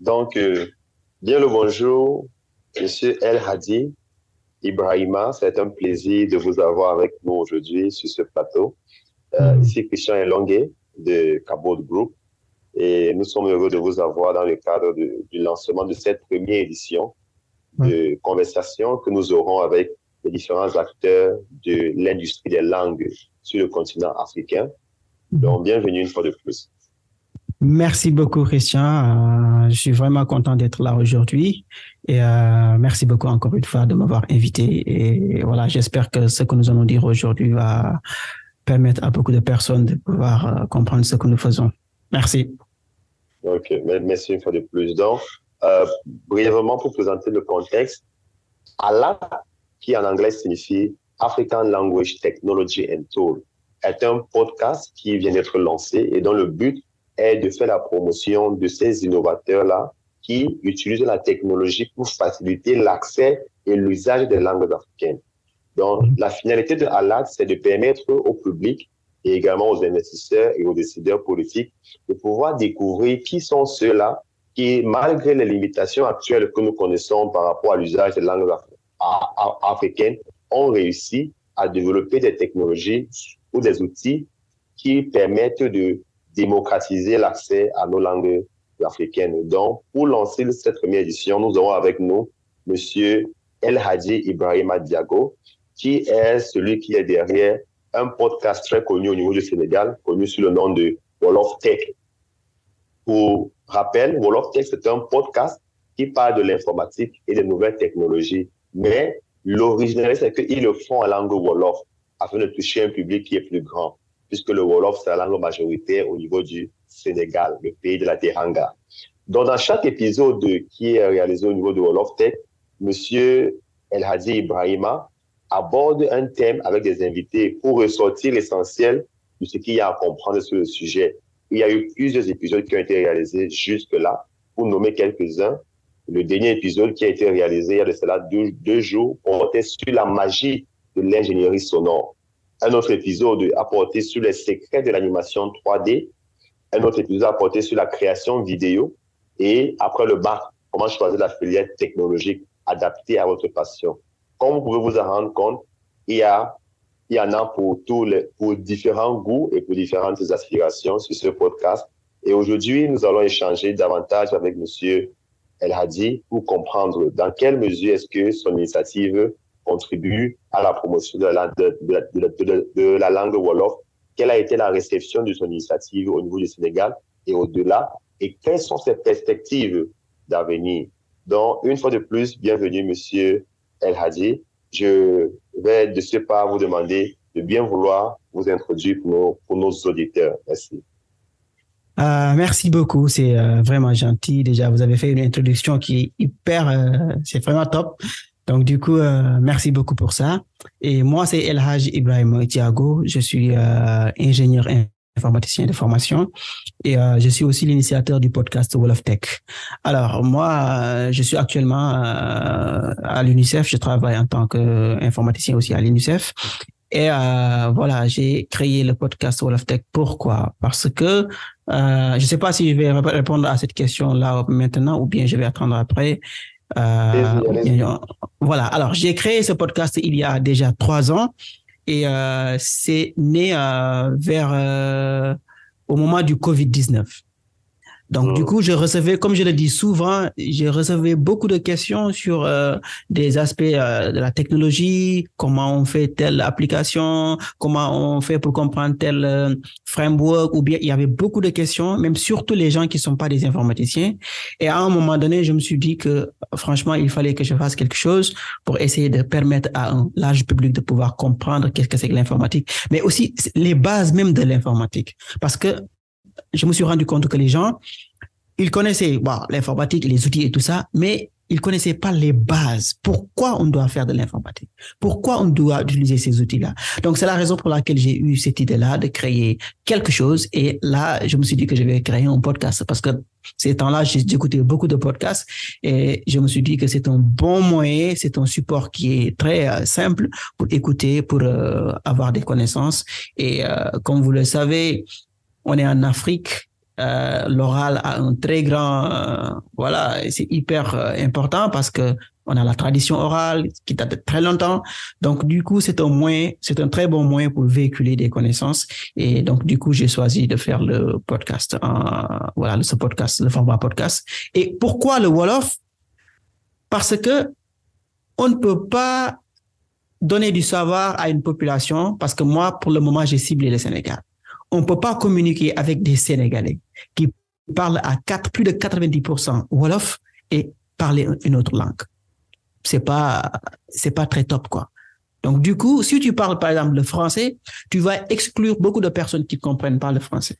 Donc, euh, bien le bonjour, Monsieur El Hadi Ibrahima. C'est un plaisir de vous avoir avec nous aujourd'hui sur ce plateau. Euh, mm. Ici Christian Elongue de Cabot Group. Et nous sommes heureux de vous avoir dans le cadre du lancement de cette première édition de conversation que nous aurons avec les différents acteurs de l'industrie des langues sur le continent africain. Donc, bienvenue une fois de plus. Merci beaucoup, Christian. Euh, je suis vraiment content d'être là aujourd'hui. Et euh, merci beaucoup encore une fois de m'avoir invité. Et voilà, j'espère que ce que nous allons dire aujourd'hui va permettre à beaucoup de personnes de pouvoir euh, comprendre ce que nous faisons. Merci. OK, merci une fois de plus. Donc, brièvement pour présenter le contexte, ALA, qui en anglais signifie African Language Technology and Tool, est un podcast qui vient d'être lancé et dont le but est de faire la promotion de ces innovateurs-là qui utilisent la technologie pour faciliter l'accès et l'usage des langues africaines. Donc, la finalité de ALAC, c'est de permettre au public et également aux investisseurs et aux décideurs politiques de pouvoir découvrir qui sont ceux-là qui, malgré les limitations actuelles que nous connaissons par rapport à l'usage des langues africaines, ont réussi à développer des technologies ou des outils qui permettent de démocratiser l'accès à nos langues africaines. Donc, pour lancer cette première édition, nous aurons avec nous Monsieur El Hadji Ibrahima Diago, qui est celui qui est derrière un podcast très connu au niveau du Sénégal, connu sous le nom de Wolof Tech. Pour rappel, Wolof Tech, c'est un podcast qui parle de l'informatique et des nouvelles technologies. Mais l'originalité, c'est qu'ils le font en langue Wolof afin de toucher un public qui est plus grand, puisque le Wolof, c'est la langue majoritaire au niveau du Sénégal, le pays de la Teranga. Donc, dans chaque épisode qui est réalisé au niveau de Wolof Tech, Monsieur El Hadi Ibrahima aborde un thème avec des invités pour ressortir l'essentiel de ce qu'il y a à comprendre sur le sujet. Il y a eu plusieurs épisodes qui ont été réalisés jusque-là. Pour nommer quelques-uns, le dernier épisode qui a été réalisé il y a de cela deux, deux jours portait sur la magie de l'ingénierie sonore. Un autre épisode a porté sur les secrets de l'animation 3D. Un autre épisode a porté sur la création vidéo. Et après le bac, comment choisir la filière technologique adaptée à votre passion? Comme vous pouvez vous en rendre compte, il y, a, il y en a pour, tous les, pour différents goûts et pour différentes aspirations sur ce podcast. Et aujourd'hui, nous allons échanger davantage avec Monsieur El Hadi pour comprendre dans quelle mesure est-ce que son initiative contribue à la promotion de la, de, de, de la langue Wolof. Quelle a été la réception de son initiative au niveau du Sénégal et au-delà? Et quelles sont ses perspectives d'avenir? Donc, une fois de plus, bienvenue, Monsieur El Hadi. Je vais de ce pas vous demander de bien vouloir vous introduire pour nos, pour nos auditeurs. Merci. Euh, merci beaucoup, c'est euh, vraiment gentil. Déjà, vous avez fait une introduction qui est hyper, euh, c'est vraiment top. Donc, du coup, euh, merci beaucoup pour ça. Et moi, c'est El Haj Ibrahim Thiago. Je suis euh, ingénieur informaticien de formation et euh, je suis aussi l'initiateur du podcast Wall of Tech. Alors moi, je suis actuellement à l'UNICEF, je travaille en tant qu'informaticien aussi à l'UNICEF et voilà, j'ai créé le podcast Wall of Tech. Pourquoi? Parce que je ne sais pas si je vais répondre à cette question là maintenant ou bien je vais attendre après. Voilà. Alors, j'ai créé ce podcast il y a déjà trois ans et euh, c'est né euh, vers euh, au moment du Covid-19. Donc, du oh. coup, je recevais, comme je le dis souvent, je recevais beaucoup de questions sur euh, des aspects euh, de la technologie, comment on fait telle application, comment on fait pour comprendre tel euh, framework, ou bien il y avait beaucoup de questions, même surtout les gens qui sont pas des informaticiens. Et à un moment donné, je me suis dit que, franchement, il fallait que je fasse quelque chose pour essayer de permettre à un large public de pouvoir comprendre qu'est-ce que c'est que l'informatique, mais aussi les bases même de l'informatique. Parce que je me suis rendu compte que les gens, ils connaissaient bon, l'informatique, les outils et tout ça, mais ils connaissaient pas les bases. Pourquoi on doit faire de l'informatique? Pourquoi on doit utiliser ces outils-là? Donc, c'est la raison pour laquelle j'ai eu cette idée-là de créer quelque chose. Et là, je me suis dit que je vais créer un podcast parce que ces temps-là, j'ai écouté beaucoup de podcasts et je me suis dit que c'est un bon moyen, c'est un support qui est très euh, simple pour écouter, pour euh, avoir des connaissances. Et euh, comme vous le savez, on est en Afrique. euh, l'oral a un très grand, euh, voilà, c'est hyper euh, important parce que on a la tradition orale qui date de très longtemps. Donc, du coup, c'est un moyen, c'est un très bon moyen pour véhiculer des connaissances. Et donc, du coup, j'ai choisi de faire le podcast, voilà, ce podcast, le format podcast. Et pourquoi le Wolof? Parce que on ne peut pas donner du savoir à une population parce que moi, pour le moment, j'ai ciblé le Sénégal. On peut pas communiquer avec des Sénégalais qui parlent à 4, plus de 90% Wolof et parler une autre langue. C'est pas, c'est pas très top, quoi. Donc, du coup, si tu parles, par exemple, le français, tu vas exclure beaucoup de personnes qui comprennent pas le français.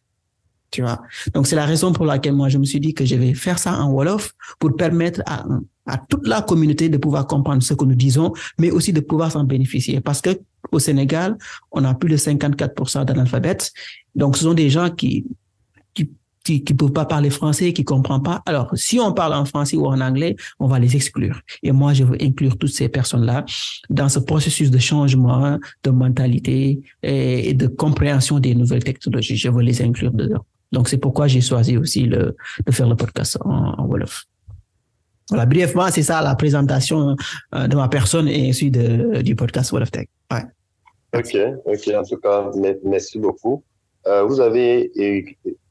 Tu vois? Donc, c'est la raison pour laquelle moi, je me suis dit que je vais faire ça en Wolof pour permettre à, à toute la communauté de pouvoir comprendre ce que nous disons, mais aussi de pouvoir s'en bénéficier. Parce que au Sénégal, on a plus de 54% d'analphabètes. Donc, ce sont des gens qui, qui, qui, peuvent pas parler français, qui comprennent pas. Alors, si on parle en français ou en anglais, on va les exclure. Et moi, je veux inclure toutes ces personnes-là dans ce processus de changement, de mentalité et de compréhension des nouvelles technologies. Je veux les inclure dedans. Donc, c'est pourquoi j'ai choisi aussi le, de faire le podcast en, Wolof. Voilà, brièvement, c'est ça la présentation euh, de ma personne et de, du podcast Wolof Tech. Ouais. Ok, ok. En tout cas, merci beaucoup. Euh, vous avez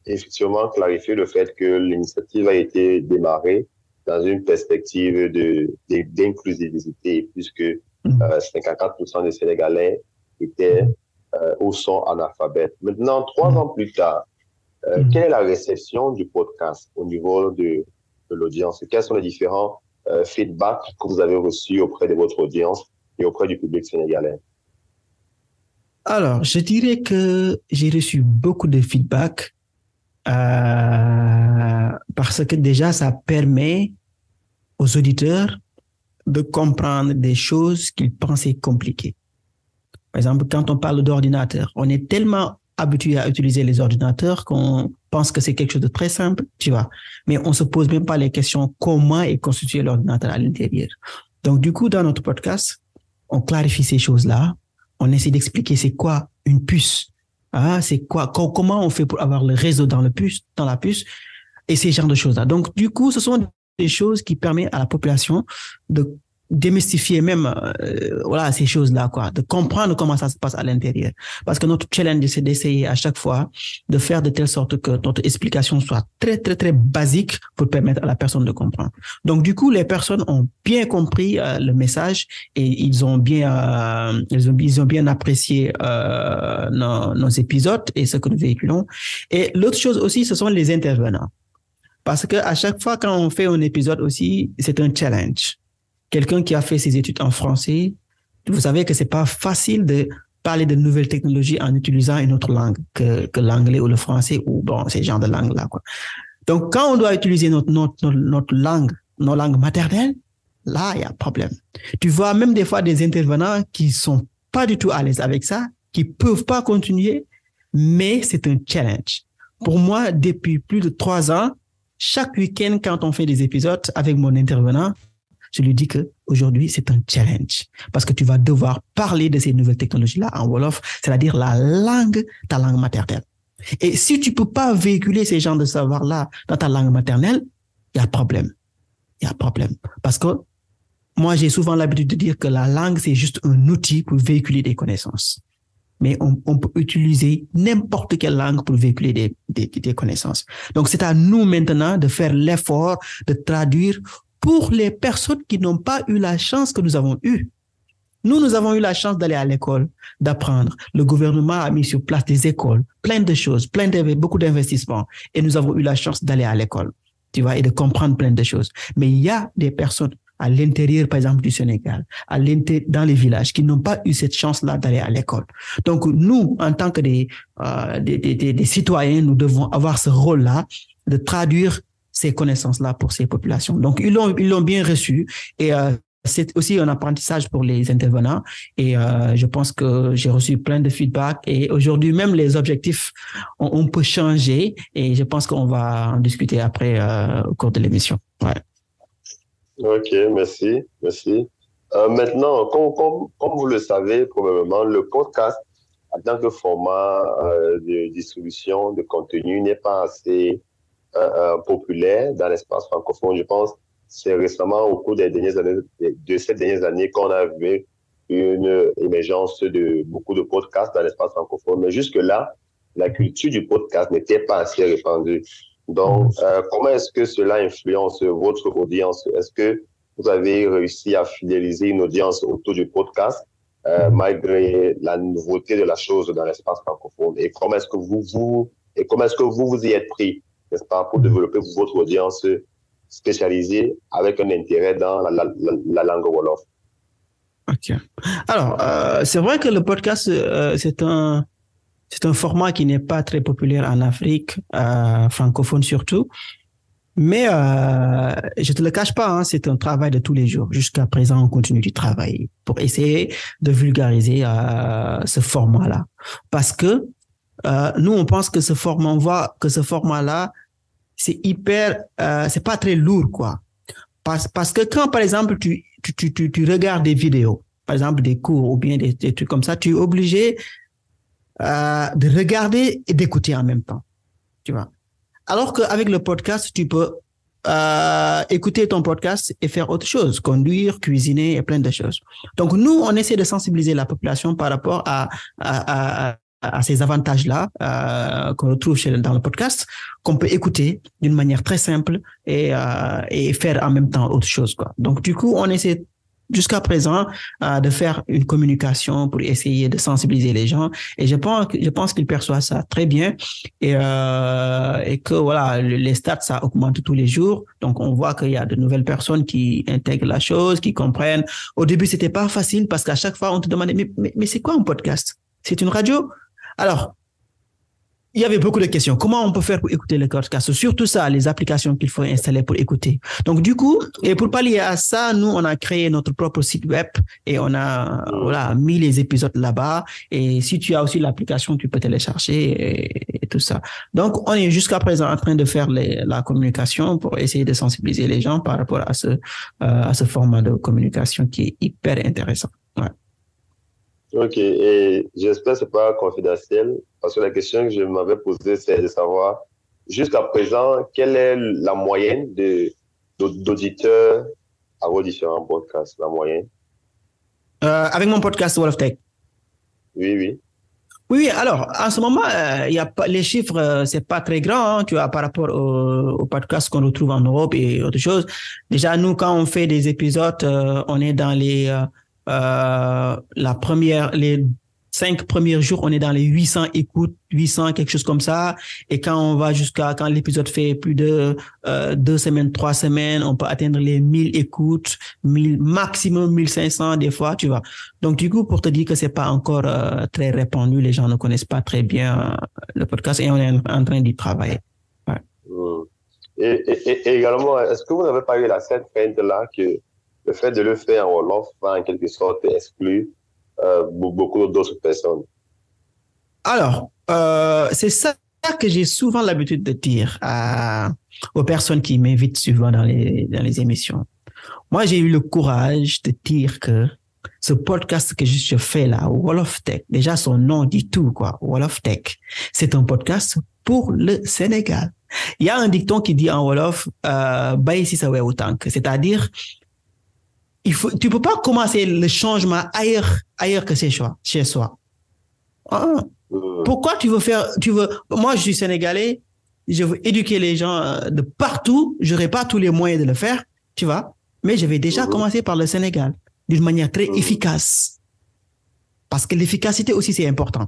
effectivement clarifié le fait que l'initiative a été démarrée dans une perspective de d'inclusivité, puisque mm. euh, 54% des Sénégalais étaient euh, au son analphabète. Maintenant, trois mm. ans plus tard, euh, mm. quelle est la réception du podcast au niveau de, de l'audience? Quels sont les différents euh, feedbacks que vous avez reçus auprès de votre audience et auprès du public sénégalais? Alors, je dirais que j'ai reçu beaucoup de feedback euh, parce que déjà, ça permet aux auditeurs de comprendre des choses qu'ils pensaient compliquées. Par exemple, quand on parle d'ordinateur, on est tellement habitué à utiliser les ordinateurs qu'on pense que c'est quelque chose de très simple, tu vois. Mais on se pose même pas les questions comment est constitué l'ordinateur à l'intérieur. Donc, du coup, dans notre podcast, on clarifie ces choses-là. On essaie d'expliquer c'est quoi une puce. Ah, c'est quoi, comment on fait pour avoir le réseau dans le puce, dans la puce et ces genres de choses-là. Donc, du coup, ce sont des choses qui permettent à la population de démystifier même euh, voilà ces choses là quoi. De comprendre comment ça se passe à l'intérieur. Parce que notre challenge c'est d'essayer à chaque fois de faire de telle sorte que notre explication soit très très très basique pour permettre à la personne de comprendre. Donc du coup les personnes ont bien compris euh, le message et ils ont bien euh, ils ont ils ont bien apprécié euh, nos, nos épisodes et ce que nous véhiculons. Et l'autre chose aussi ce sont les intervenants. Parce que à chaque fois quand on fait un épisode aussi c'est un challenge quelqu'un qui a fait ses études en français, vous savez que c'est pas facile de parler de nouvelles technologies en utilisant une autre langue que, que l'anglais ou le français ou bon, ces genres de langues-là, quoi. Donc, quand on doit utiliser notre, notre, notre langue, nos langues maternelles, là, il y a problème. Tu vois même des fois des intervenants qui sont pas du tout à l'aise avec ça, qui peuvent pas continuer, mais c'est un challenge. Pour moi, depuis plus de trois ans, chaque week-end, quand on fait des épisodes avec mon intervenant, je lui dis que aujourd'hui c'est un challenge parce que tu vas devoir parler de ces nouvelles technologies là en wolof, c'est-à-dire la langue, ta langue maternelle. Et si tu peux pas véhiculer ces genres de savoir là dans ta langue maternelle, il y a problème. Il y a problème parce que moi j'ai souvent l'habitude de dire que la langue c'est juste un outil pour véhiculer des connaissances. Mais on, peut utiliser n'importe quelle langue pour véhiculer des connaissances. Donc, c'est à nous maintenant de faire l'effort de traduire pour les personnes qui n'ont pas eu la chance que nous avons eue. Nous, nous avons eu la chance d'aller à l'école, d'apprendre. Le gouvernement a mis sur place des écoles, plein de choses, plein de, beaucoup d'investissements. Et nous avons eu la chance d'aller à l'école, tu vois, et de comprendre plein de choses. Mais il y a des personnes à l'intérieur, par exemple, du Sénégal, à dans les villages, qui n'ont pas eu cette chance-là d'aller à l'école. Donc, nous, en tant que des, euh, des, des, des, citoyens, nous devons avoir ce rôle-là de traduire ces connaissances-là pour ces populations. Donc, ils l'ont, ils l'ont bien reçu et euh, c'est aussi un apprentissage pour les intervenants et euh, je pense que j'ai reçu plein de feedback et aujourd'hui même les objectifs on, on, peut changer et je pense qu'on va en discuter après euh, au cours de l'émission. Ouais. Ok, merci, merci. Maintenant, comme, comme, comme, vous le savez probablement, le podcast en tant que format de distribution de contenu, n'est pas assez populaire dans l'espace francophone. Je pense c'est récemment au cours des dernières années, de ces dernières années, qu'on a vu une émergence de beaucoup de podcasts dans l'espace francophone. Mais jusque-là, la culture du podcast n'était pas assez répandue. Donc, euh, comment est-ce que cela influence votre audience? Est-ce que vous avez réussi à fidéliser une audience autour du podcast euh, malgré la nouveauté de la chose dans l'espace francophone? Et comment est-ce que vous vous et comment est-ce que vous vous y êtes pris, n'est-ce pas, pour développer votre audience spécialisée avec un intérêt dans la, la, la langue wolof Ok. Alors, euh, c'est vrai que le podcast, euh, c'est un format qui n'est pas très populaire en Afrique, euh, francophone surtout. Mais je te le cache pas, hein, c'est un travail de tous les jours. Jusqu'à présent, on continue du travail pour essayer de vulgariser ce format-là. Parce que euh, nous, on pense que ce format, on voit que ce format-là, c'est hyper, euh, c'est pas très lourd, quoi. Parce, parce que quand, par exemple, tu, tu, tu, tu regardes des vidéos, par exemple des cours ou bien des, des trucs comme ça, tu es obligé euh, de regarder et d'écouter en même temps. Tu vois. Alors qu'avec le podcast, tu peux euh, écouter ton podcast et faire autre chose, conduire, cuisiner et plein de choses. Donc nous, on essaie de sensibiliser la population par rapport à, à, à, à ces avantages-là euh, qu'on retrouve dans le podcast, qu'on peut écouter d'une manière très simple et, euh, et faire en même temps autre chose. Quoi. Donc du coup, on essaie jusqu'à présent euh, de faire une communication pour essayer de sensibiliser les gens. Et je pense je pense qu'ils perçoivent ça très bien. Et et que voilà les stats ça augmente tous les jours. Donc on voit qu'il y a de nouvelles personnes qui intègrent la chose qui comprennent. Au début c'était pas facile parce qu'à chaque fois on te demandait mais, mais c'est quoi un podcast? C'est une radio? Alors il y avait beaucoup de questions. Comment on peut faire pour écouter le podcast Surtout ça, les applications qu'il faut installer pour écouter. Donc du coup, et pour pallier à ça, nous on a créé notre propre site web et on a voilà mis les épisodes là-bas. Et si tu as aussi l'application, tu peux télécharger et, tout ça. Donc on est jusqu'à présent en train de faire les, la communication pour essayer de sensibiliser les gens par rapport à ce euh, à ce format de communication qui est hyper intéressant. Ouais. Ok, et j'espère que ce n'est pas confidentiel, parce que la question que je m'avais posée, c'est de savoir, jusqu'à présent, quelle est la moyenne d'auditeurs à vos différents podcasts, la moyenne? Euh, Avec mon podcast Wall of Tech Oui, oui. Oui, alors, en ce moment, euh, il y a pas, les chiffres, euh, c'est pas très grand, hein, tu vois, par rapport au, au podcast qu'on retrouve en Europe et autre chose. Déjà, nous, quand on fait des épisodes, euh, on est dans les euh, la première, les cinq premiers jours, on est dans les 800 écoutes, 800, quelque chose comme ça. Et quand on va jusqu'à, quand l'épisode fait plus de euh, deux semaines, trois semaines, on peut atteindre les 1000 écoutes, 1000, maximum 1500 des fois, tu vois. Donc, du coup, pour te dire que c'est pas encore euh, très répandu, les gens ne connaissent pas très bien le podcast et on est en train d'y travailler. Mmh. Et, également, est-ce que vous n'avez pas eu la cette crainte-là que le fait de le faire en Wolof va en quelque sorte exclure euh, beaucoup d'autres personnes. Alors, euh, c'est ça que j'ai souvent l'habitude de dire aux personnes qui m'invitent souvent dans les, dans les émissions. Moi, j'ai eu le courage de dire que ce podcast que je fais là, Wolof Tech, déjà son nom dit tout, quoi. Wolof Tech. C'est un podcast pour le Sénégal. Il y a un dicton qui dit en Wolof, euh, c'est-à-dire, il faut, tu peux pas commencer le changement ailleurs, ailleurs que chez soi, chez soi. Ah, pourquoi tu veux faire, tu veux, moi je suis sénégalais, je veux éduquer les gens de partout, j'aurai pas tous les moyens de le faire, tu vois, mais je vais déjà commencer par le Sénégal d'une manière très efficace. Parce que l'efficacité aussi, c'est important.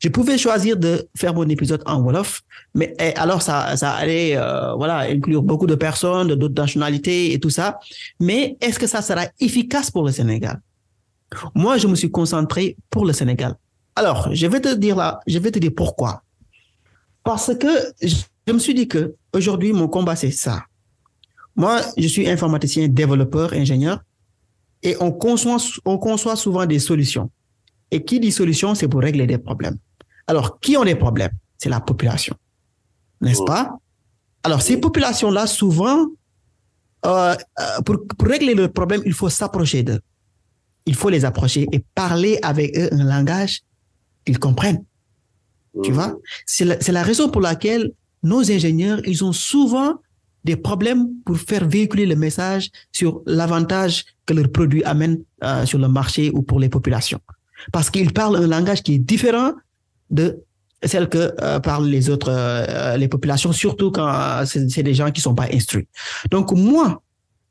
Je pouvais choisir de faire mon épisode en Wolof, mais et alors ça, ça allait euh, voilà, inclure beaucoup de personnes, d'autres nationalités et tout ça. Mais est-ce que ça sera efficace pour le Sénégal? Moi, je me suis concentré pour le Sénégal. Alors, je vais te dire là, je vais te dire pourquoi. Parce que je me suis dit que aujourd'hui, mon combat, c'est ça. Moi, je suis informaticien, développeur, ingénieur, et on conçoit, on conçoit souvent des solutions. Et qui dit solution, c'est pour régler des problèmes. Alors, qui ont des problèmes? C'est la population. N'est-ce pas? Alors, ces populations-là, souvent, euh, pour, pour, régler le problème, il faut s'approcher d'eux. Il faut les approcher et parler avec eux un langage qu'ils comprennent. Tu vois? C'est la, la raison pour laquelle nos ingénieurs, ils ont souvent des problèmes pour faire véhiculer le message sur l'avantage que leur produit amène euh, sur le marché ou pour les populations. Parce qu'ils parlent un langage qui est différent de celle que euh, parlent les autres, euh, les populations, surtout quand c'est des gens qui sont pas instruits. Donc moi,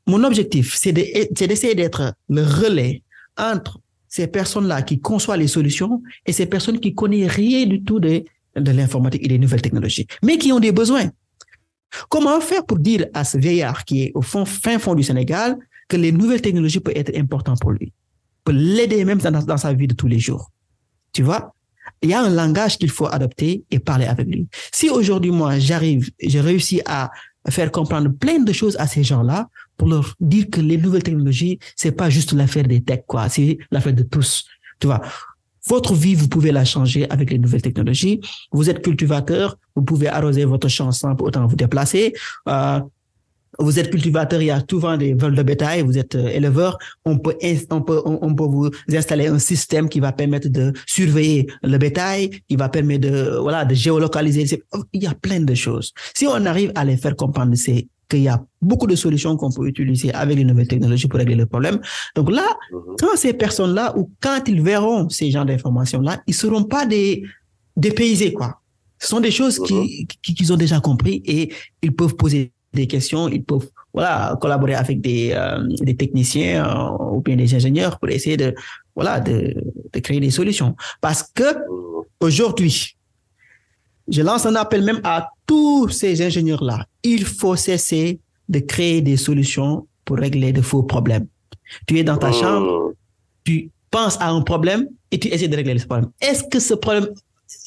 mon objectif, c'est d'essayer d'être le relais entre ces personnes-là qui conçoivent les solutions et ces personnes qui connaissent rien du tout de, de l'informatique et des nouvelles technologies, mais qui ont des besoins. Comment faire pour dire à ce vieillard qui est au fond, fin fond du Sénégal que les nouvelles technologies peuvent être importantes pour lui, pour l'aider même dans, sa vie de tous les jours. Tu vois, il y a un langage qu'il faut adopter et parler avec lui. Si aujourd'hui, moi, j'arrive, j'ai réussi à faire comprendre plein de choses à ces gens-là pour leur dire que les nouvelles technologies, c'est pas juste l'affaire des tech, quoi. C'est l'affaire de tous. Tu vois? Votre vie, vous pouvez la changer avec les nouvelles technologies. Vous êtes cultivateur, vous pouvez arroser votre champ sans autant vous déplacer. Euh, vous êtes cultivateur, il y a souvent des vols de bétail, vous êtes euh, éleveur, on peut, on peut, on, peut vous installer un système qui va permettre de surveiller le bétail, qui va permettre de, voilà, de géolocaliser. Il y a plein de choses. Si on arrive à les faire comprendre, c'est qu'il y a beaucoup de solutions qu'on peut utiliser avec les nouvelles technologies pour régler le problème. Donc là, mhm. quand ces personnes-là ou quand ils verront ces genres d'informations-là, ils seront pas des dépaysés, quoi. Ce sont des choses qu'ils mhm. qui, ont déjà compris et ils peuvent poser des questions, ils peuvent voilà collaborer avec des, euh, des techniciens euh, ou bien des ingénieurs pour essayer de voilà de, de créer des solutions. Parce que aujourd'hui, je lance un appel même à tous ces ingénieurs-là. Il faut cesser de créer des solutions pour régler de faux problèmes. Tu es dans ta chambre, tu penses à un problème et tu essaies de régler ce problème. Est-ce que ce problème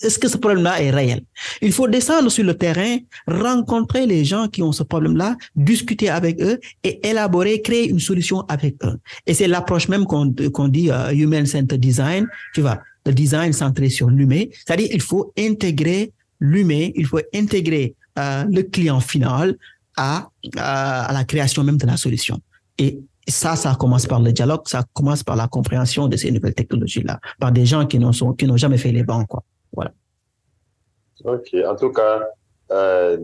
est-ce que ce problème-là est réel? Il faut descendre sur le terrain, rencontrer les gens qui ont ce problème-là, discuter avec eux et élaborer, créer une solution avec eux. Et c'est l'approche même qu'on dit uh, Human Centered Design, tu vois, le design centré sur l'humain. C'est-à-dire il faut intégrer l'humain, il faut intégrer uh, le client final à, à la création même de la solution. Et ça, ça commence par le dialogue, ça commence par la compréhension de ces nouvelles technologies-là, par des gens qui n'ont qui n'ont jamais fait les bancs, quoi. Voilà. Ok. En tout cas, euh,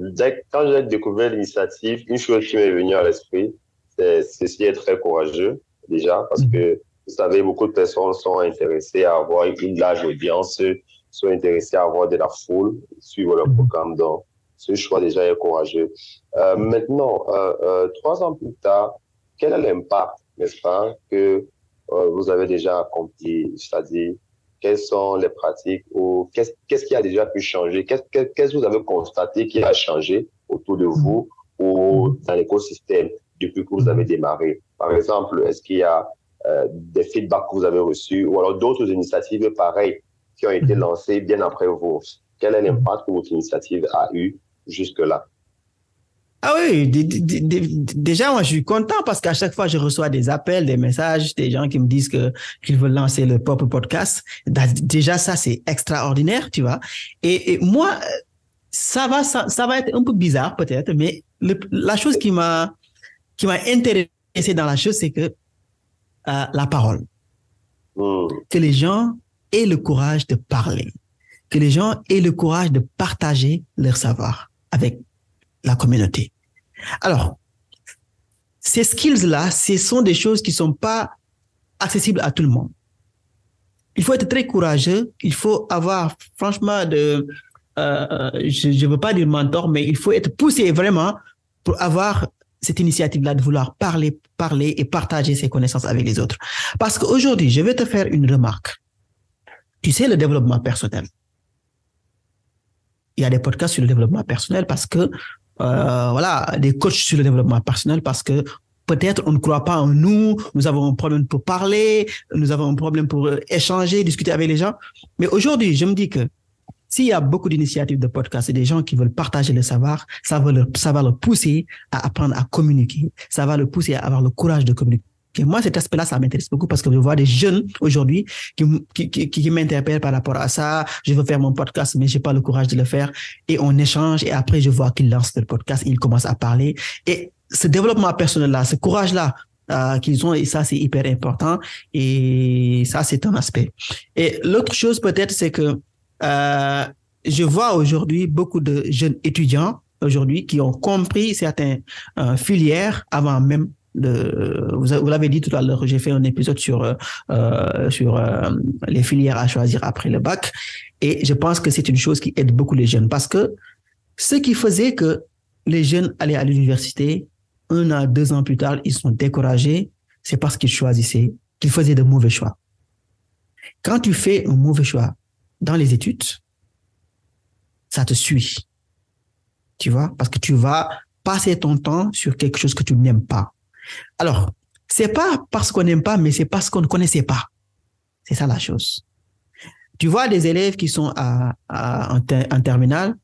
quand j'ai découvert l'initiative, une chose qui m'est venue à l'esprit, c'est ceci est très courageux déjà parce mm-hmm. que vous savez, beaucoup de personnes sont intéressées à avoir une large audience, sont intéressées à avoir de la foule, suivre leur mm-hmm. programme. Donc, ce choix déjà est courageux. Euh, maintenant, euh, euh, trois ans plus tard, quel est l'impact, n'est-ce pas, que vous avez déjà accompli, c'est-à-dire quelles sont les pratiques ou qu'est-ce qui a déjà pu changer? Qu'est-ce que vous avez constaté qui a changé autour de vous ou dans l'écosystème depuis que vous avez démarré? Par exemple, est-ce qu'il y a euh, des feedbacks que vous avez reçus ou alors d'autres initiatives pareilles qui ont été lancées bien après vous Quel est l'impact que votre initiative a eu jusque-là? Ah oui, déjà, moi, je suis content parce qu'à chaque fois, je reçois des appels, des messages, des gens qui me disent que qu'ils veulent lancer le propre podcast. Déjà, ça, c'est extraordinaire, tu vois. Et, moi, ça va, ça, ça, va être un peu bizarre peut-être, mais la chose qui m'a qui m'a intéressé dans la chose, c'est que euh, la parole, hmm. que les gens aient le courage de parler, que les gens aient le courage de partager leur savoir avec la communauté. Alors, ces skills-là, ce sont des choses qui sont pas accessibles à tout le monde. Il faut être très courageux. Il faut avoir, franchement, de, euh, je ne veux pas dire mentor, mais il faut être poussé vraiment pour avoir cette initiative-là de vouloir parler, parler et partager ses connaissances avec les autres. Parce qu'aujourd'hui, je vais te faire une remarque. Tu sais, le développement personnel. Il y a des podcasts sur le développement personnel parce que euh, voilà, des coachs sur le développement personnel parce que peut-être on ne croit pas en nous, nous avons un problème pour parler, nous avons un problème pour euh, échanger, discuter avec les gens. Mais aujourd'hui, je me dis que s'il y a beaucoup d'initiatives de podcasts et des gens qui veulent partager le savoir, ça va, leur, ça va leur pousser à apprendre à communiquer, ça va le pousser à avoir le courage de communiquer moi, cet aspect-là, ça m'intéresse beaucoup parce que je vois des jeunes aujourd'hui qui, qui, qui, qui m'interpellent par rapport à ça. Je veux faire mon podcast, mais j'ai pas le courage de le faire. Et on échange et après, je vois qu'ils lancent le podcast, ils commencent à parler. Et ce développement personnel-là, ce courage-là euh, qu'ils ont et ça c'est hyper important et ça c'est un aspect. Et l'autre chose peut-être c'est que euh, je vois aujourd'hui beaucoup de jeunes étudiants aujourd'hui qui ont compris certaines euh, filières avant même vous, l'avez dit tout à l'heure, j'ai fait un épisode sur euh, sur euh, les filières à choisir après le bac et je pense que c'est une chose qui aide beaucoup les jeunes parce que ce qui faisait que les jeunes allaient à l'université un à deux ans plus tard, ils sont découragés, c'est parce qu'ils choisissaient, qu'ils faisaient de mauvais choix. Quand tu fais un mauvais choix dans les études, ça te suit. Tu vois, parce que tu vas passer ton temps sur quelque chose que tu n'aimes pas. Alors, c'est pas parce qu'on n'aime pas, mais c'est parce qu'on ne connaissait pas. C'est ça la chose. Tu vois des élèves qui sont en, terminale,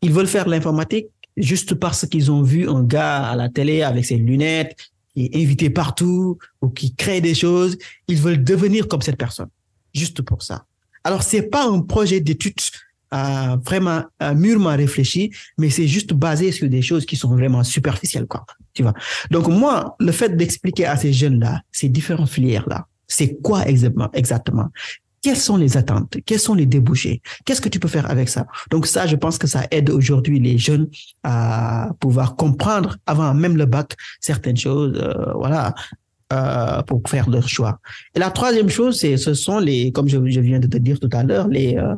ils veulent faire l'informatique juste parce qu'ils ont vu un gars à la télé avec ses lunettes, qui est invité partout ou qui crée des choses. Ils veulent devenir comme cette personne, juste pour ça. Alors, c'est pas un projet d'étude euh, vraiment mûrement réfléchi, mais c'est juste basé sur des choses qui sont vraiment superficielles, quoi. Tu vois? Donc moi, le fait d'expliquer à ces jeunes-là, ces différentes filières-là, c'est quoi exactement, exactement? Quelles sont les attentes, quels sont les débouchés, qu'est-ce que tu peux faire avec ça? Donc ça, je pense que ça aide aujourd'hui les jeunes à pouvoir comprendre avant même le bac certaines choses, euh, voilà, euh, pour faire leur choix. Et la troisième chose, c'est ce sont les, comme je, je, viens de te dire tout à l'heure, les euh,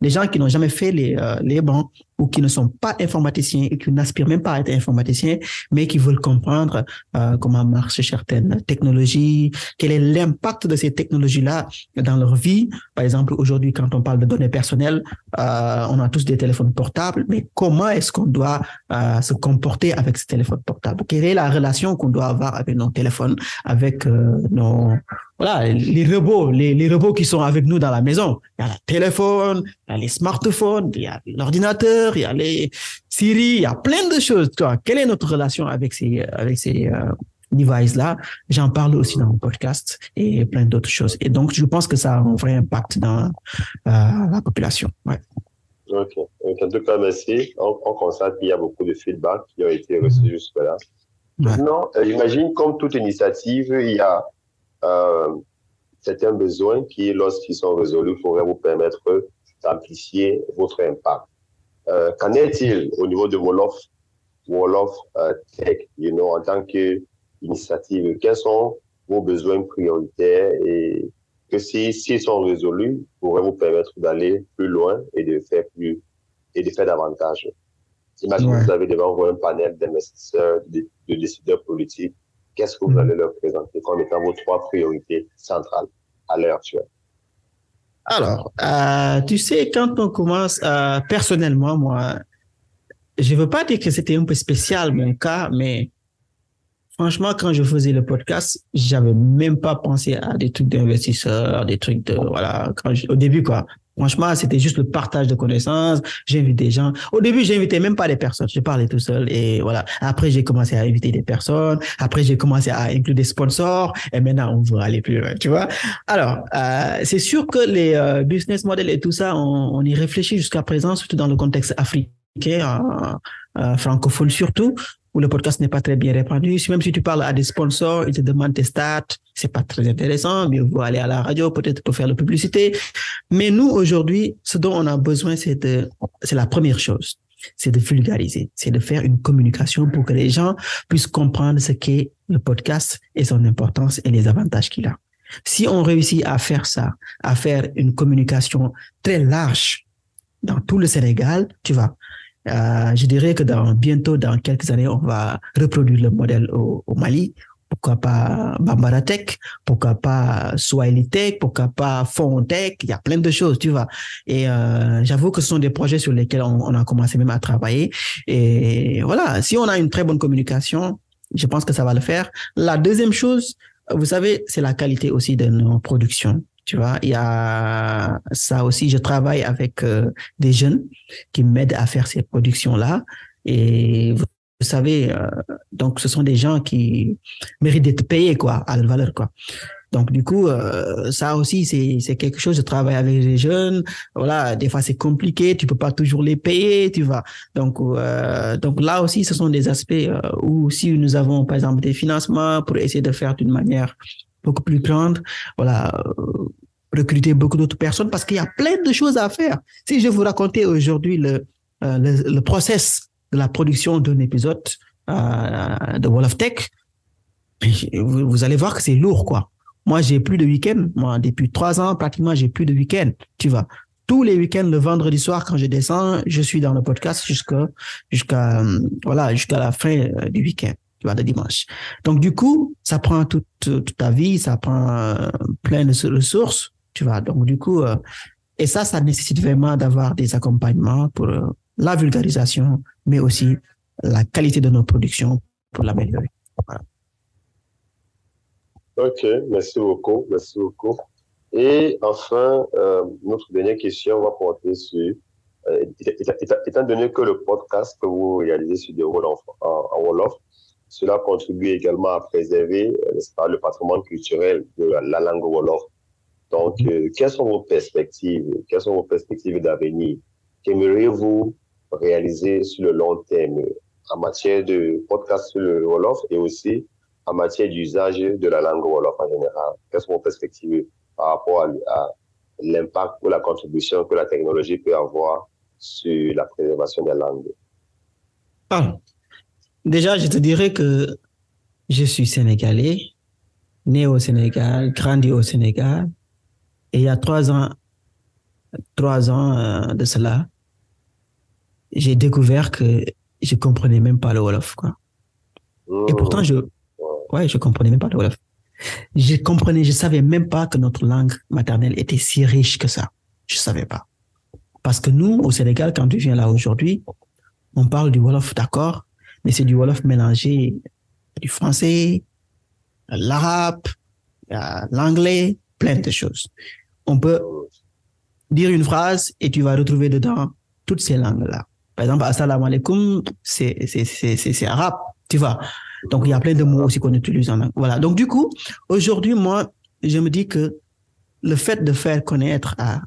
les gens qui n'ont jamais fait les, euh, les bancs ou qui ne sont pas informaticiens et qui n'aspirent même pas à être informaticiens, mais qui veulent comprendre euh, comment marchent certaines technologies, quel est l'impact de ces technologies-là dans leur vie. Par exemple, aujourd'hui, quand on parle de données personnelles, euh, on a tous des téléphones portables, mais comment est-ce qu'on doit euh, se comporter avec ces téléphones portables? Quelle est la relation qu'on doit avoir avec nos téléphones, avec euh, nos voilà, les robots, les, les robots qui sont avec nous dans la maison. Il y a le téléphone, il y a les smartphones, il y a l'ordinateur, il y a les Siri, il y a plein de choses. Toi, quelle est notre relation avec ces, avec ces euh, devices-là? J'en parle aussi dans mon podcast et plein d'autres choses. Et donc, je pense que ça a un vrai impact dans euh, la population. Ouais. Ok. En tout cas, merci. On, on constate qu'il y a beaucoup de feedback qui ont été reçus mmh. jusque-là. Ouais. Maintenant, euh, imagine comme toute initiative, il y a euh, certains besoins qui, lorsqu'ils sont résolus, pourraient vous permettre d'amplifier votre impact. Euh, Qu'en est-il au niveau de Wolof, Wolof euh, Tech, you know, en tant qu'initiative? Quels sont vos besoins prioritaires et que s'ils si, sont résolus, pourraient vous permettre d'aller plus loin et de faire plus et de faire davantage? Imaginez ouais. que vous avez devant vous un panel d'investisseurs, de, de décideurs politiques qu'est-ce que vous allez leur présenter? Comme étant vos trois priorités centrales à l'heure actuelle? Alors, euh, tu sais, quand on commence, euh, personnellement, moi, je veux pas dire que c'était un peu spécial mon cas, mais franchement, quand je faisais le podcast, j'avais même pas pensé à des trucs d'investisseurs, des trucs de, voilà, quand je, au début, quoi. Franchement, c'était juste le partage de connaissances. J'invite des gens. Au début, j'invitais même pas des personnes. Je parlais tout seul et voilà. Après, j'ai commencé à inviter des personnes. Après, j'ai commencé à inclure des sponsors. Et maintenant, on va aller plus loin, tu vois. Alors, euh, c'est sûr que les euh, business models et tout ça, on, on y réfléchit jusqu'à présent, surtout dans le contexte africain, euh, francophone surtout où le podcast n'est pas très bien répandu. Même si tu parles à des sponsors, ils te demandent tes stats, c'est pas très intéressant, mais vous aller à la radio peut-être pour faire la publicité. Mais nous, aujourd'hui, ce dont on a besoin, c'est de, c'est la première chose. C'est de vulgariser, c'est de faire une communication pour que les gens puissent comprendre ce qu'est le podcast et son importance et les avantages qu'il a. Si on réussit à faire ça, à faire une communication très large dans tout le Sénégal, tu vois, euh, je dirais que dans bientôt, dans quelques années, on va reproduire le modèle au, au Mali. Pourquoi pas Bambara Tech Pourquoi pas Swahili Tech Pourquoi pas Fond Tech Il y a plein de choses, tu vois. Et euh, j'avoue que ce sont des projets sur lesquels on, on, a commencé même à travailler. Et voilà, si on a une très bonne communication, je pense que ça va le faire. La deuxième chose, vous savez, c'est la qualité aussi de nos productions. Tu vois, il y a ça aussi. Je travaille avec euh, des jeunes qui m'aident à faire ces productions-là. Et vous savez, euh, donc ce sont des gens qui méritent d'être payés, quoi, à la valeur, quoi. Donc, du coup, euh, ça aussi, c'est quelque chose de travailler avec les jeunes. Voilà, des fois, c'est compliqué. Tu peux pas toujours les payer, tu vois. Donc, donc là aussi, ce sont des aspects où si nous avons, par exemple, des financements pour essayer de faire d'une manière beaucoup plus grande, voilà, euh, recruter beaucoup d'autres personnes parce qu'il y a plein de choses à faire. Si je vous racontais aujourd'hui le, euh, le, le process de la production d'un épisode euh, de Wall of Tech, vous, vous allez voir que c'est lourd, quoi. Moi, j'ai plus de week-end. Moi, depuis trois ans, pratiquement, j'ai plus de week-end. Tu vois, tous les week-ends, le vendredi soir, quand je descends, je suis dans le podcast jusqu'à, jusqu'à, voilà, jusqu'à la fin euh, du week-end. Tu vois, de dimanche. Donc, du coup, ça prend toute, ta vie, ça prend euh, plein de ressources. Tu vois, donc, du coup, euh, et ça, ça nécessite vraiment d'avoir des accompagnements pour euh, la vulgarisation, mais aussi la qualité de nos productions pour l'améliorer. Ok, merci beaucoup, merci beaucoup. Et enfin, notre dernière question va porter sur, étant, donné que le podcast que vous réalisez sur des Wolof, en, en Wolof, cela contribue également à préserver pas, le patrimoine culturel de la, la langue Wolof. Donc, euh, quelles sont vos perspectives, quelles sont vos perspectives d'avenir? Qu'aimeriez-vous réaliser sur le long terme en matière de podcast sur le Wolof et aussi en matière d'usage de la langue Wolof en général? Quelles sont vos perspectives par rapport à, l'impact ou la contribution que la technologie peut avoir sur la préservation des langues? Ah. Déjà, je te dirais que je suis sénégalais, né au Sénégal, grandi au Sénégal. Et il y a trois ans, trois ans euh, de cela, j'ai découvert que je comprenais même pas le Wolof, quoi. Mmh. Et pourtant, je, ouais, je comprenais même pas le Wolof. Je comprenais, je savais même pas que notre langue maternelle était si riche que ça. Je savais pas. Parce que nous, au Sénégal, quand tu viens là aujourd'hui, on parle du Wolof, d'accord, mais c'est du Wolof mélangé du français, l'arabe, l'anglais, plein de choses. On peut dire une phrase et tu vas retrouver dedans toutes ces langues-là. Par exemple, assalamu alaikum, c'est, c'est, c'est, c'est, arabe, tu vois. Donc, il y a plein de mots aussi qu'on utilise en anglais. Voilà. Donc, du coup, aujourd'hui, moi, je me dis que le fait de faire connaître à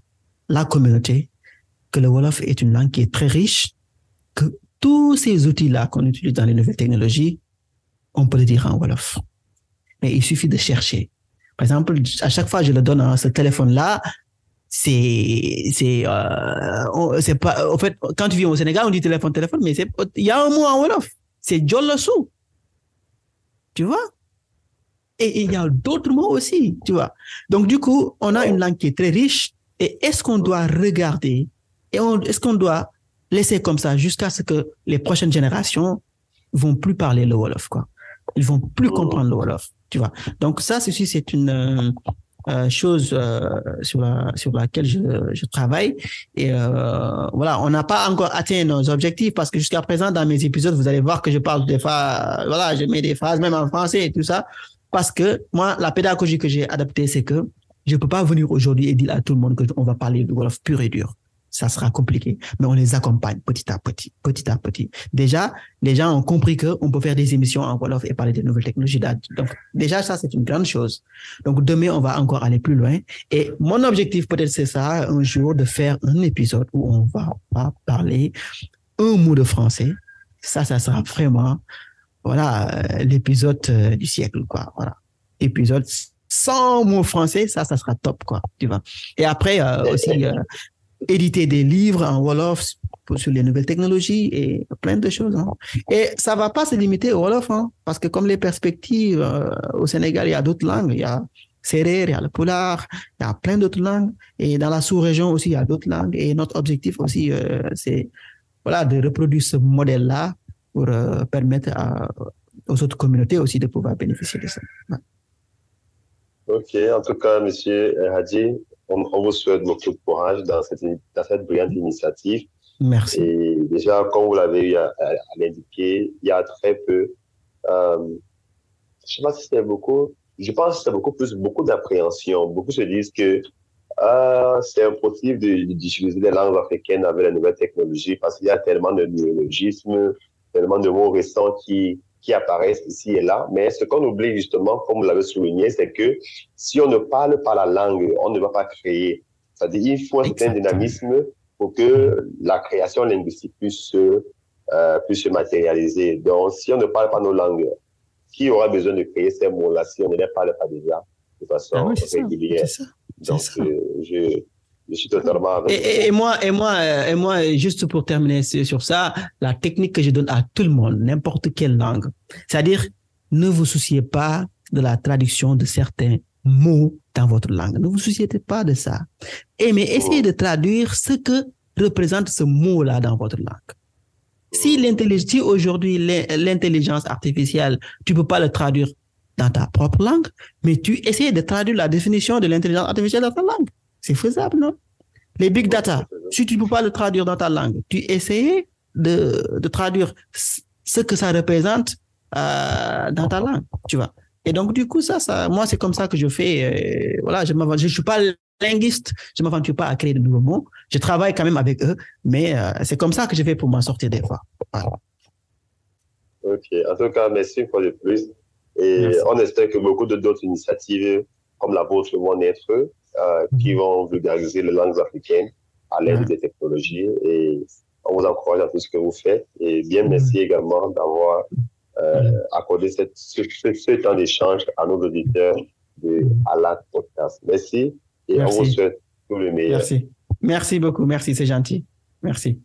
la communauté que le Wolof est une langue qui est très riche, tous ces outils-là qu'on utilise dans les nouvelles technologies, on peut le dire en Wolof. Mais il suffit de chercher. Par exemple, à chaque fois, je le donne à ce téléphone-là, c'est c'est euh, c'est pas en fait quand tu viens au Sénégal on dit téléphone téléphone mais c'est il y a un mot en wolof. C'est jollosu tu vois? Et il y a d'autres mots aussi tu vois. Donc du coup on a une langue qui est très riche. Et est-ce qu'on doit regarder? Et est-ce qu'on doit laisser comme ça jusqu'à ce que les prochaines générations vont plus parler le wolof quoi ils vont plus comprendre le wolof tu vois donc ça ceci c'est une euh, chose euh, sur, la, sur laquelle je, je travaille. Et euh, voilà, on n'a pas encore atteint nos objectifs parce que jusqu'à présent, dans mes épisodes, vous allez voir que je parle des fois, voilà, je mets des phrases même en français et tout ça. Parce que moi, la pédagogie que j'ai adaptée, c'est que je peux pas venir aujourd'hui et dire à tout le monde qu'on va parler de Wolof pur et dur ça sera compliqué. Mais on les accompagne petit à petit, petit à petit. Déjà, les gens ont compris qu'on peut faire des émissions en Wolof et parler des nouvelles technologies. Donc, déjà, ça, c'est une grande chose. Donc, demain, on va encore aller plus loin. Et mon objectif, peut-être, c'est ça, un jour, de faire un épisode où on va parler un mot de français. Ça, ça sera vraiment, voilà, l'épisode du siècle, quoi. Voilà. Épisode sans mots français, ça, ça sera top, quoi, tu vois. Et après, euh, aussi, euh, éditer des livres en Wolof sur les nouvelles technologies et plein de choses. Hein. Et ça va pas se limiter au Wolof, hein, parce que comme les perspectives euh, au Sénégal, il y a d'autres langues. Il y a Serer, il y a le Polar, il y a plein d'autres langues. Et dans la sous-région aussi, il y a d'autres langues. Et notre objectif aussi, euh, c'est voilà, de reproduire ce modèle-là pour euh, permettre aux autres communautés aussi de pouvoir bénéficier de ça. Ok, en tout cas, Monsieur Hadji, on, on, vous souhaite beaucoup de courage dans cette, dans cette brillante initiative. Merci. Et déjà, comme vous l'avez eu à, à, à l'indiquer, il y a très peu, euh, je sais pas si c'était beaucoup, je pense que c'était beaucoup plus, beaucoup d'appréhension. Beaucoup se disent que euh, c'est impossible d'utiliser les langues africaines avec les nouvelles technologies parce qu'il y a tellement de néologismes, tellement de mots récents qui, qui apparaissent ici et là. Mais ce qu'on oublie justement, comme vous l'avez souligné, c'est que si on ne parle pas la langue, on ne va pas créer. C'est-à-dire il faut un certain dynamisme pour que la création linguistique puisse se, euh, puisse se matérialiser. Donc, si on ne parle pas nos langues, qui aura besoin de créer ces mots-là si on ne les parle pas déjà de façon ah régulière? Donc, euh, je, je suis totalement avec et, et, moi, et moi, euh, et moi, juste pour terminer sur ça, la technique que je donne à tout le monde, n'importe quelle langue, c'est-à-dire, ne vous souciez pas de la traduction de certains mots dans votre langue. Ne vous souciez pas de ça. Et mais essayez de traduire ce que représente ce mot-là dans votre langue. Si l'intelligence, si aujourd'hui l'intelligence artificielle, tu peux pas le traduire dans ta propre langue, mais tu essayes de traduire la définition de l'intelligence artificielle dans ta langue. C'est faisable, non? Les big data, si tu ne peux pas le traduire dans ta langue, tu essayes de, de traduire ce que ça représente euh, dans ta langue, tu vois. Et donc, du coup, ça, ça moi, c'est comme ça que je fais. Euh, voilà, je ne je suis pas linguiste, je ne m'aventure pas à créer de nouveaux mots. Je travaille quand même avec eux, mais euh, c'est comme ça que je fais pour m'en sortir des fois. OK. En tout cas, merci une fois de plus. Et on espère que beaucoup d'autres initiatives comme la vôtre vont naître euh, qui mhm. vont vulgariser les langues africaines à l'aide des technologies. Et on vous encourage à tout ce que vous faites. Et bien mhm. merci également d'avoir euh, accordé cette, ce, ce, temps d'échange à nos auditeurs de Alat Podcast. Merci et on vous souhaite tout le meilleur. Merci. Merci beaucoup. Merci, c'est gentil. Merci.